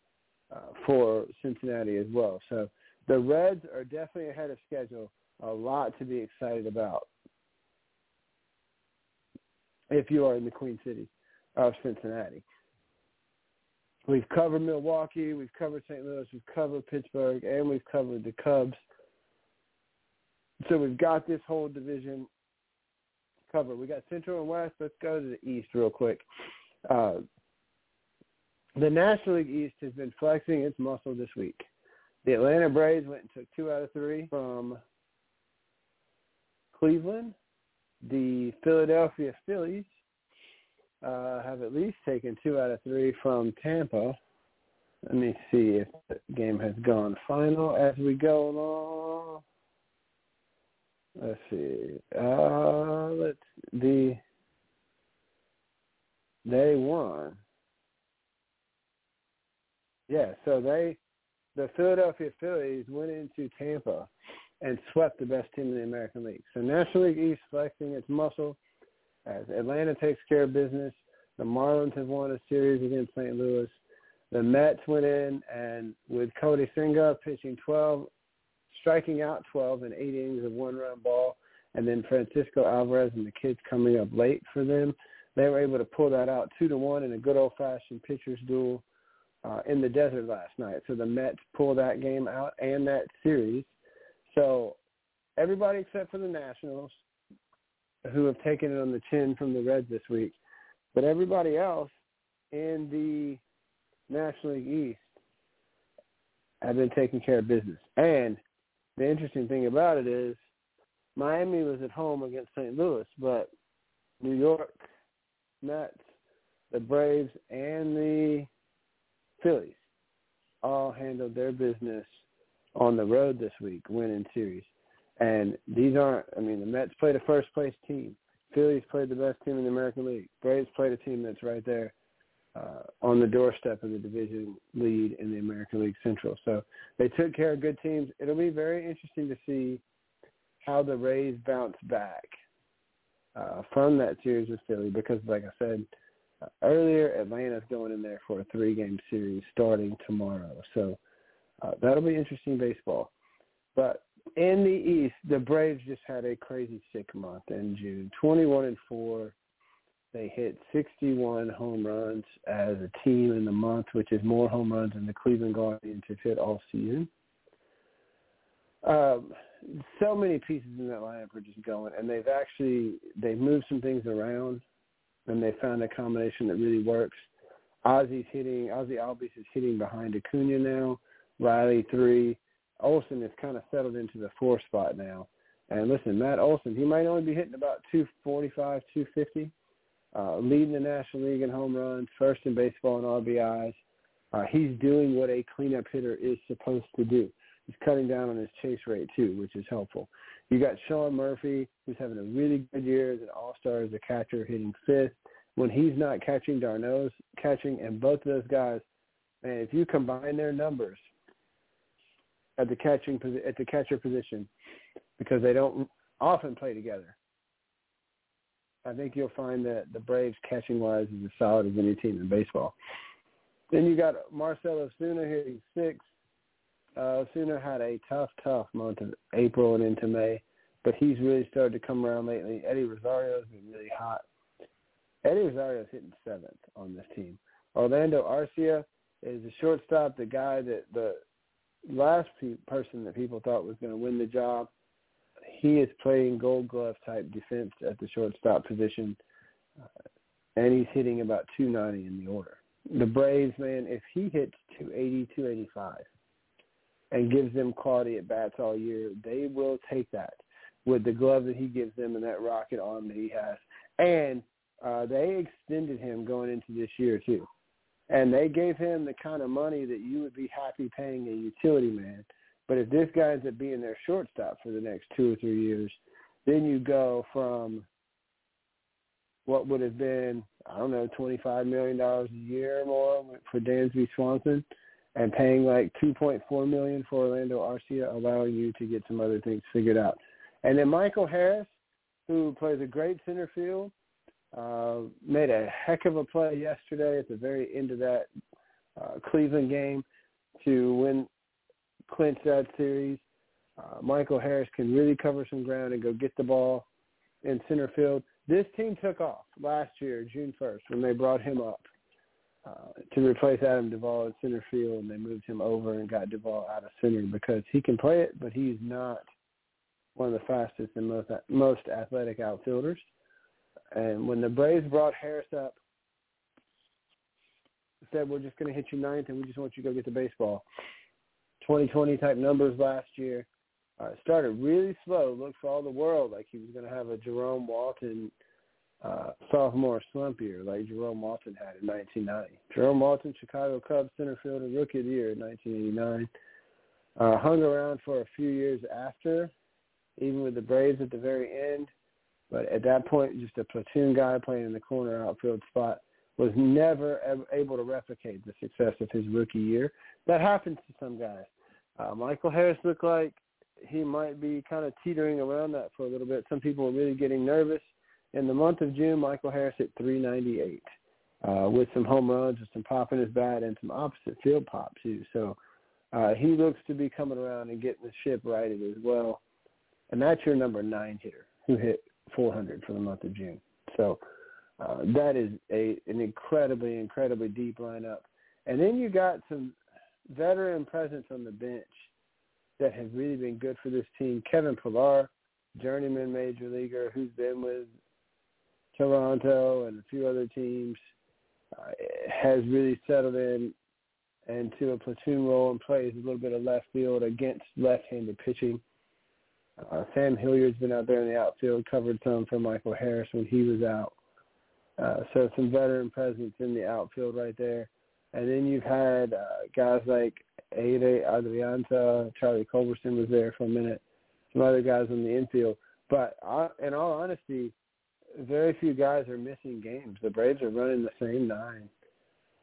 uh, for Cincinnati as well. So the Reds are definitely ahead of schedule. A lot to be excited about if you are in the Queen City of Cincinnati. We've covered Milwaukee, we've covered St. Louis, we've covered Pittsburgh, and we've covered the Cubs. So we've got this whole division covered. We got Central and West. Let's go to the East real quick. Uh, the National League East has been flexing its muscle this week. The Atlanta Braves went and took two out of three from Cleveland. The Philadelphia Phillies uh, have at least taken two out of three from Tampa. Let me see if the game has gone final as we go along. Let's see. Uh, let's the they won. Yeah, so they the Philadelphia Phillies went into Tampa and swept the best team in the American League. So National League East flexing its muscle as Atlanta takes care of business. The Marlins have won a series against St. Louis. The Mets went in and with Kodai Senga pitching 12 striking out 12 in eight innings of one-run ball, and then Francisco Alvarez and the kids coming up late for them. They were able to pull that out two to one in a good old-fashioned pitchers duel uh, in the desert last night. So the Mets pull that game out and that series. So everybody except for the Nationals, who have taken it on the chin from the Reds this week, but everybody else in the National League East have been taking care of business. And the interesting thing about it is Miami was at home against St. Louis, but New York Mets, the Braves, and the Phillies all handled their business on the road this week, winning series. And these aren't, I mean, the Mets played a first place team. Phillies played the best team in the American League. Braves played a team that's right there uh, on the doorstep of the division lead in the American League Central. So they took care of good teams. It'll be very interesting to see how the Rays bounce back uh, from that series with Philly because, like I said earlier, Atlanta's going in there for a three-game series starting tomorrow. So uh, that'll be interesting baseball. But in the East, the Braves just had a crazy sick month in June, 21 and four they hit 61 home runs as a team in the month, which is more home runs than the Cleveland Guardians have hit all season. Um, so many pieces in that lineup are just going, and they've actually they've moved some things around, and they found a combination that really works. Ozzy's hitting, Ozzy Albies is hitting behind Acuna now. Riley three. Olson has kind of settled into the four spot now. And listen, Matt Olson, he might only be hitting about 245, 250 uh, leading the National League in home runs, first in baseball in RBIs. Uh, he's doing what a cleanup hitter is supposed to do. He's cutting down on his chase rate too, which is helpful. You got Sean Murphy, who's having a really good year as an all-star as a catcher, hitting fifth. When he's not catching, d'Arnaud's catching, and both of those guys, man, if you combine their numbers at the catching at the catcher position, because they don't often play together, I think you'll find that the Braves catching wise is as solid as any team in baseball. Then you got Marcell Ozuna hitting six. Uh, Ozuna had a tough, tough month of April and into May, but he's really started to come around lately. Eddie Rosario's been really hot. Eddie Rosario's hitting seventh on this team. Orlando Arcia is a shortstop, the guy that the last pe- person that people thought was going to win the job. He is playing Gold Glove type defense at the shortstop position, uh, and he's hitting about 290 in the order. The Braves, man, if he hits 280, 285, and gives them quality at bats all year, they will take that with the glove that he gives them and that rocket arm that he has. And uh, they extended him going into this year too and they gave him the kind of money that you would be happy paying a utility man. But if this guy ends up being their shortstop for the next two or three years, then you go from what would have been, I don't know, $25 million a year or more for Dansby Swanson and paying like 2.4 million for Orlando Arcia, allowing you to get some other things figured out. And then Michael Harris, who plays a great center field, uh, made a heck of a play yesterday at the very end of that uh, Cleveland game to win, clinch that series. Uh, Michael Harris can really cover some ground and go get the ball in center field. This team took off last year, June 1st, when they brought him up uh, to replace Adam Duvall in center field, and they moved him over and got Duvall out of center because he can play it, but he's not one of the fastest and most most athletic outfielders. And when the Braves brought Harris up, said we're just going to hit you ninth and we just want you to go get the baseball. 2020 type numbers last year. Uh, started really slow. Looked for all the world like he was going to have a Jerome Walton uh, sophomore slump year like Jerome Walton had in 1990. Jerome Walton, Chicago Cubs center fielder, rookie of the year in 1989. Uh, hung around for a few years after, even with the Braves at the very end. But at that point, just a platoon guy playing in the corner outfield spot was never able to replicate the success of his rookie year. That happens to some guys. Uh, Michael Harris looked like he might be kind of teetering around that for a little bit. Some people were really getting nervous. In the month of June, Michael Harris hit 398 uh, with some home runs, with some pop in his bat, and some opposite field pop too. So uh, he looks to be coming around and getting the ship righted as well. And that's your number nine hitter who hit 400 for the month of June. So uh, that is a an incredibly, incredibly deep lineup. And then you got some veteran presence on the bench that have really been good for this team. Kevin Pillar, journeyman major leaguer who's been with Toronto and a few other teams, uh, has really settled in into a platoon role and plays a little bit of left field against left-handed pitching. Uh, Sam Hilliard's been out there in the outfield, covered some for Michael Harris when he was out. Uh, so some veteran presence in the outfield right there. And then you've had uh, guys like Ehire Adrianza, Charlie Culberson was there for a minute, some other guys in the infield. But uh, in all honesty, very few guys are missing games. The Braves are running the same nine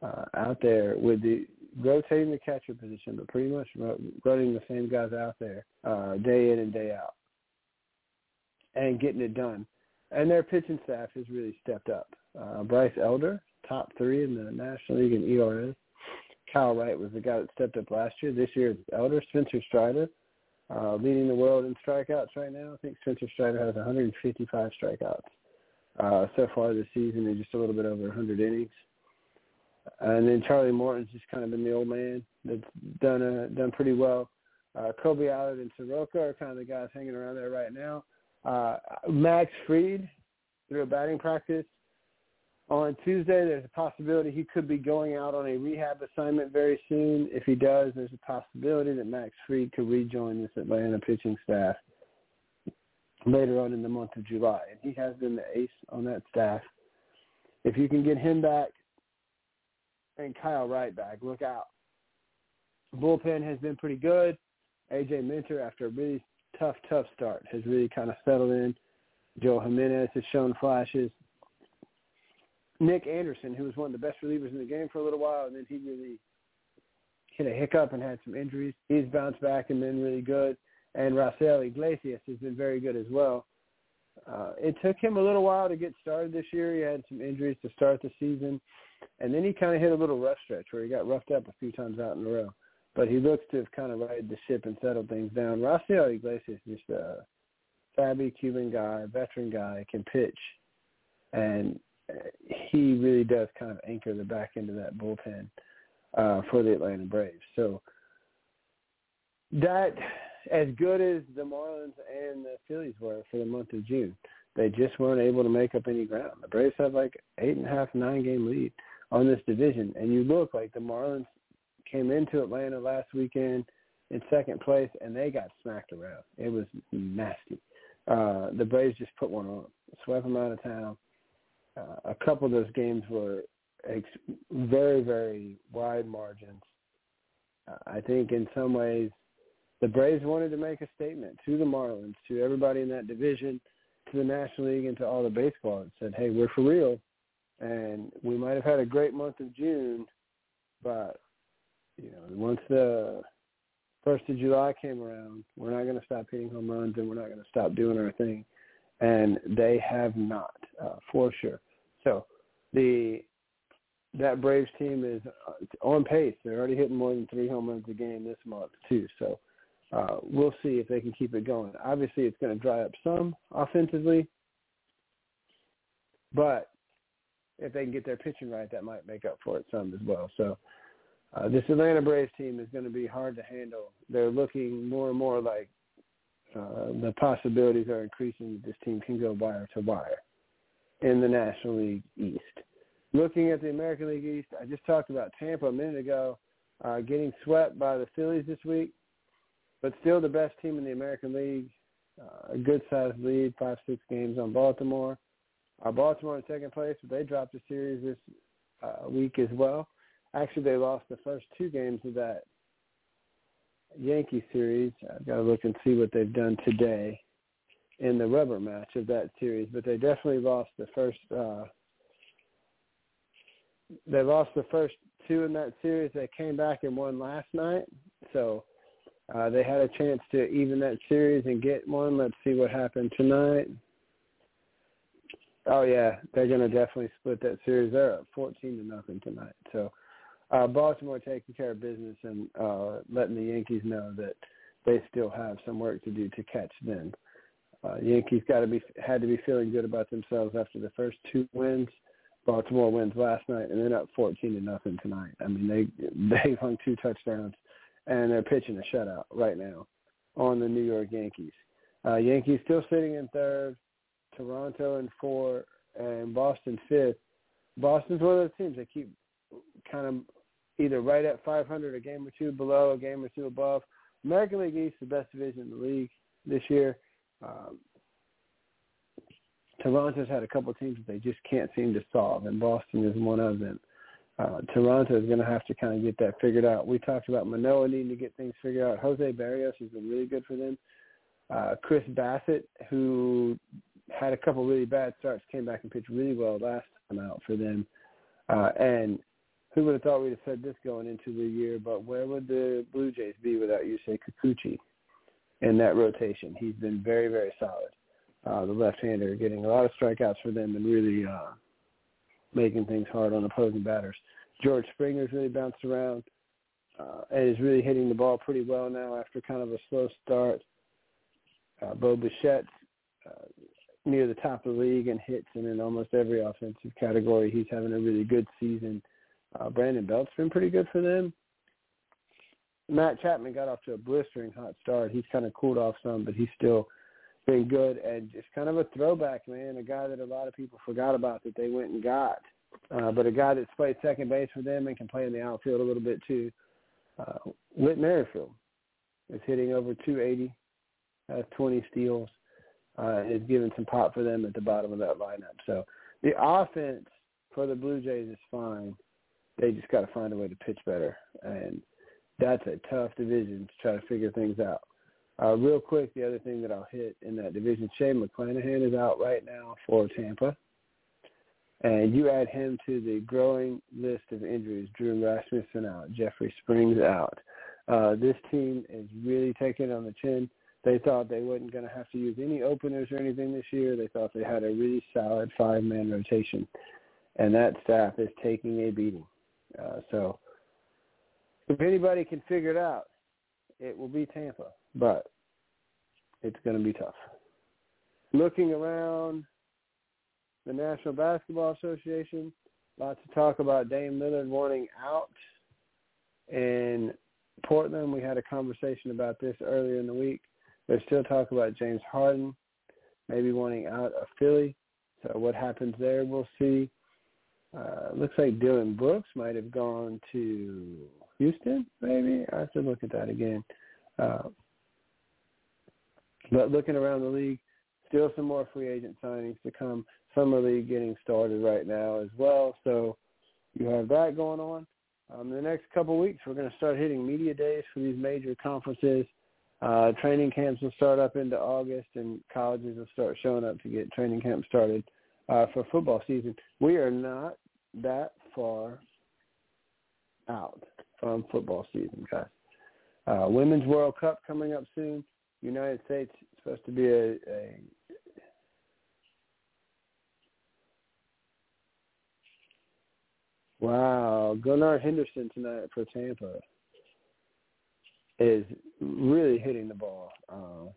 uh, out there with the rotating the catcher position, but pretty much running the same guys out there uh, day in and day out and getting it done. And their pitching staff has really stepped up. Uh, Bryce Elder, top three in the National League in ERA. Kyle Wright was the guy that stepped up last year. This year Elder. Spencer Strider, uh, leading the world in strikeouts right now. I think Spencer Strider has 155 strikeouts uh, so far this season in just a little bit over 100 innings. And then Charlie Morton's just kind of been the old man that's done uh, done pretty well. Uh, Kolby Allard and Soroka are kind of the guys hanging around there right now. Uh, Max Fried threw a batting practice on Tuesday. There's a possibility he could be going out on a rehab assignment very soon. If he does, there's a possibility that Max Fried could rejoin this Atlanta pitching staff later on in the month of July. And he has been the ace on that staff. If you can get him back, and Kyle Wright back. Look out. Bullpen has been pretty good. AJ Minter, after a really tough, tough start, has really kind of settled in. Joe Jimenez has shown flashes. Nick Anderson, who was one of the best relievers in the game for a little while, and then he really hit a hiccup and had some injuries. He's bounced back and been really good. And Raisel Iglesias has been very good as well. Uh, it took him a little while to get started this year. He had some injuries to start the season, and then he kind of hit a little rough stretch where he got roughed up a few times out in a row. But he looks to have kind of righted the ship and settled things down. Rafael Iglesias is just a savvy Cuban guy, veteran guy, can pitch, and he really does kind of anchor the back end of that bullpen uh, for the Atlanta Braves. So that as good as the Marlins and the Phillies were for the month of June. They just weren't able to make up any ground. The Braves have like eight and a half, nine game lead on this division. And you look like the Marlins came into Atlanta last weekend in second place and they got smacked around. It was nasty. Uh, the Braves just put one on, swept them out of town. Uh, a couple of those games were ex- very, very wide margins. Uh, I think in some ways the Braves wanted to make a statement to the Marlins, to everybody in that division, to the National League, and to all the baseball, and said, "Hey, we're for real." And we might have had a great month of June, but you know, once the first of July came around, we're not going to stop hitting home runs, and we're not going to stop doing our thing. And they have not, uh, for sure. So the that Braves team is uh, on pace. They're already hitting more than three home runs a game this month too. So uh, we'll see if they can keep it going. Obviously, it's going to dry up some offensively, but if they can get their pitching right, that might make up for it some as well. So uh, this Atlanta Braves team is going to be hard to handle. They're looking more and more like uh, the possibilities are increasing that this team can go wire to wire in the National League East. Looking at the American League East, I just talked about Tampa a minute ago uh, getting swept by the Phillies this week but still the best team in the American League. Uh, a good sized lead, five six games on Baltimore. Uh, Baltimore in second place, but they dropped a series this uh, week as well. Actually, they lost the first two games of that Yankee series. I've got to look and see what they've done today in the rubber match of that series, but they definitely lost the first. Uh, they lost the first two in that series. They came back and won last night, so uh, they had a chance to even that series and get one. Let's see what happened tonight. Oh yeah, they're to definitely split that series. They're up fourteen to nothing tonight. So uh, Baltimore taking care of business and uh, letting the Yankees know that they still have some work to do to catch them. Uh, Yankees got to be had to be feeling good about themselves after the first two wins. Baltimore wins last night and then up fourteen to nothing tonight. I mean they they hung two touchdowns and they're pitching a shutout right now on the New York Yankees. Uh, Yankees still sitting in third, Toronto in four, and Boston fifth. Boston's one of those teams that keep kind of either right at 500, a game or two below, a game or two above. American League East, the best division in the league this year. Um, Toronto's had a couple of teams that they just can't seem to solve, and Boston is one of them uh, Toronto is going to have to kind of get that figured out. We talked about Manoah needing to get things figured out. Jose Berrios has been really good for them. Uh, Chris Bassitt, who had a couple really bad starts, came back and pitched really well last time out for them. Uh, and who would have thought we'd have said this going into the year, but where would the Blue Jays be without Yusei Kikuchi in that rotation? He's been very, very solid. Uh, the left-hander getting a lot of strikeouts for them and really uh, making things hard on opposing batters. George Springer's really bounced around uh, and is really hitting the ball pretty well now after kind of a slow start. Uh, Bo Bichette's uh, near the top of the league in hits and in almost every offensive category. He's having a really good season. Uh, Brandon Belt's been pretty good for them. Matt Chapman got off to a blistering hot start. He's kind of cooled off some, but he's still been good and just kind of a throwback, man. A guy that a lot of people forgot about that they went and got, uh, but a guy that's played second base for them and can play in the outfield a little bit too. Uh, Whit Merrifield is hitting over 280, has 20 steals, uh, is giving some pop for them at the bottom of that lineup. So the offense for the Blue Jays is fine. They just got to find a way to pitch better, and that's a tough division to try to figure things out. Uh, real quick, the other thing that I'll hit in that division, Shane McClanahan is out right now for Tampa. And you add him to the growing list of injuries. Drew Rasmussen out, Jeffrey Springs out. Uh, this team is really taking on the chin. They thought they wasn't going to have to use any openers or anything this year. They thought they had a really solid five-man rotation, and that staff is taking a beating. Uh, so if anybody can figure it out, it will be Tampa, but it's going to be tough. Looking around the National Basketball Association, lots of talk about Dame Lillard wanting out. In Portland, we had a conversation about this earlier in the week. There's still talk about James Harden maybe wanting out of Philly. So what happens there, we'll see. Uh, looks like Dillon Brooks might have gone to Houston, maybe. I have to look at that again. Uh, but looking around the league, still some more free agent signings to come. Summer league getting started right now as well. So you have that going on. Um, the next couple weeks, we're going to start hitting media days for these major conferences. Uh, training camps will start up into August, and colleges will start showing up to get training camp started uh, for football season. We are not that far out from football season, guys. Uh, Women's World Cup coming up soon. United States is supposed to be a, a Wow, Gunnar Henderson tonight for Tampa is really hitting the ball. Uh,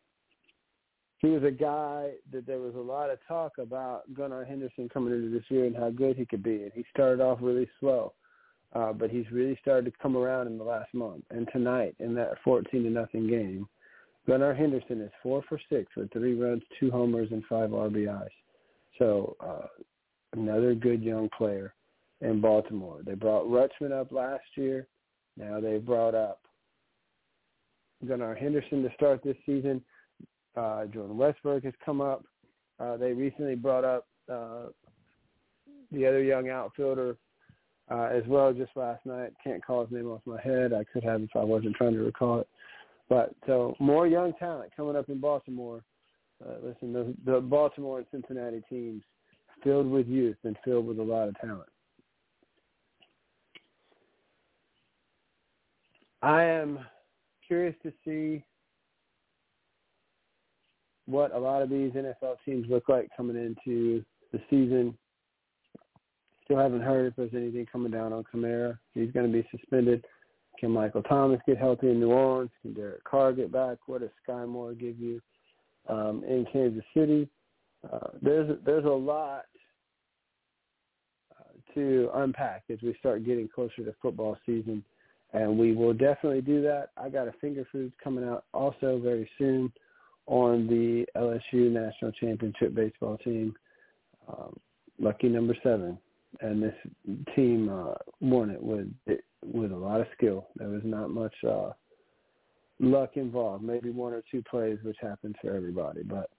he was a guy that there was a lot of talk about Gunnar Henderson coming into this year and how good he could be. And he started off really slow, uh, but he's really started to come around in the last month. And tonight, in that 14 to nothing game, Gunnar Henderson is four for six with three runs, two homers, and five RBIs. So uh, another good young player in Baltimore. They brought Rutschman up last year. Now they've brought up Gunnar Henderson to start this season. Uh, Jordan Westburg has come up. Uh, they recently brought up uh, the other young outfielder uh, as well just last night. Can't call his name off my head. I could have if I wasn't trying to recall it. But so more young talent coming up in Baltimore. Uh, listen, the, the Baltimore and Cincinnati teams filled with youth and filled with a lot of talent. I am curious to see what a lot of these NFL teams look like coming into the season. Still haven't heard if there's anything coming down on Kamara. He's going to be suspended. Can Michael Thomas get healthy in New Orleans? Can Derek Carr get back? What does Skyy Moore give you um, in Kansas City? Uh, there's there's a lot uh, to unpack as we start getting closer to football season and we will definitely do that. I got a finger foods coming out also very soon on the LSU national championship baseball team. Um, lucky number seven, and this team uh, won it with it, with a lot of skill. There was not much uh, luck involved. Maybe one or two plays, which happens for everybody. But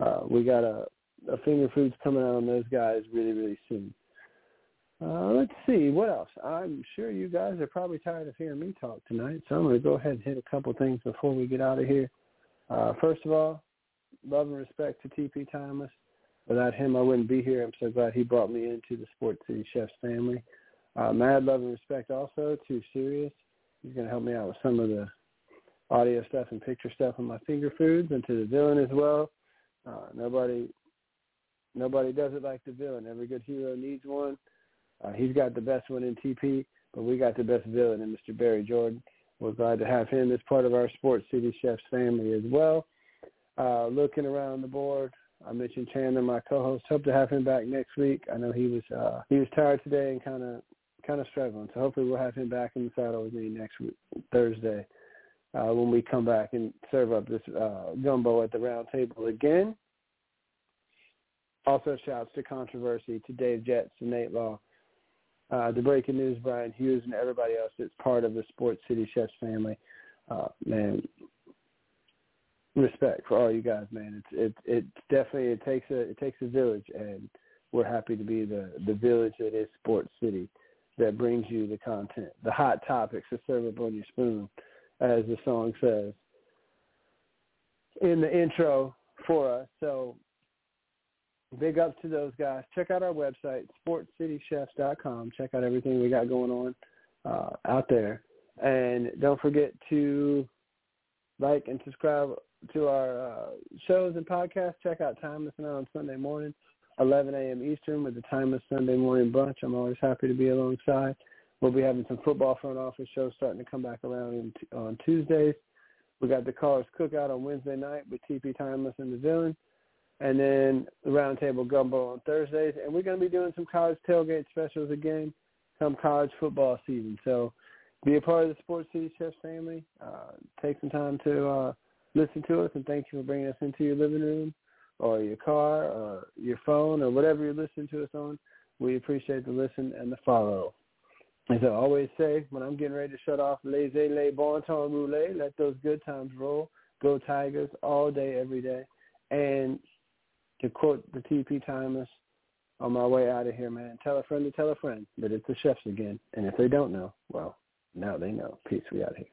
uh, we got a, a finger foods coming out on those guys really, really soon. Uh, let's see what else. I'm sure you guys are probably tired of hearing me talk tonight, so I'm going to go ahead and hit a couple things before we get out of here. Uh, first of all, love and respect to TP Thomas. Without him, I wouldn't be here. I'm so glad he brought me into the Sports City Chefs family. Uh, mad love and respect also to Sirius. He's going to help me out with some of the audio stuff and picture stuff on my finger foods, and to the villain as well. Uh, nobody, nobody does it like the villain. Every good hero needs one. Uh, he's got the best one in TP, but we got the best villain in Mr. Barry Jordan. We're glad to have him as part of our Sports City Chefs family as well. Uh, looking around the board, I mentioned Chandler, my co-host. Hope to have him back next week. I know he was uh, he was tired today and kind of kind of struggling, so hopefully we'll have him back in the saddle with me next week, Thursday uh, when we come back and serve up this uh, gumbo at the round table again. Also, shouts to Controversy, to Dave Jets, to Nate Law, uh, the breaking news, Brian Hughes, and everybody else that's part of the Sports City Chefs family. Uh, man, respect for all you guys, man. It's it it definitely it takes a it takes a village, and we're happy to be the the village that is Sports City that brings you the content, the hot topics to serve up on your spoon, as the song says in the intro for us. So big ups to those guys. Check out our website, sportscitychefs.com. Check out everything we got going on uh, out there. And don't forget to like and subscribe to our uh, shows and podcasts, check out Timeless Now on Sunday morning, 11 a.m. Eastern with the Timeless Sunday Morning Brunch. I'm always happy to be alongside. We'll be having some football front office shows starting to come back around in, on Tuesdays. We got the Callers Cookout on Wednesday night with TP Timeless and the Villain. And then the Roundtable Gumbo on Thursdays. And we're going to be doing some college tailgate specials again come college football season. So be a part of the Sports City Chefs family. Uh, take some time to uh, listen to us, and thank you for bringing us into your living room or your car or your phone or whatever you're listening to us on. We appreciate the listen and the follow. As I always say, when I'm getting ready to shut off, laissez les bon temps rouler, let those good times roll. Go Tigers all day, every day. And to quote the TP Timeless on my way out of here, man, tell a friend to tell a friend that it's the chefs again. And if they don't know, well, now they know. Peace. We out of here.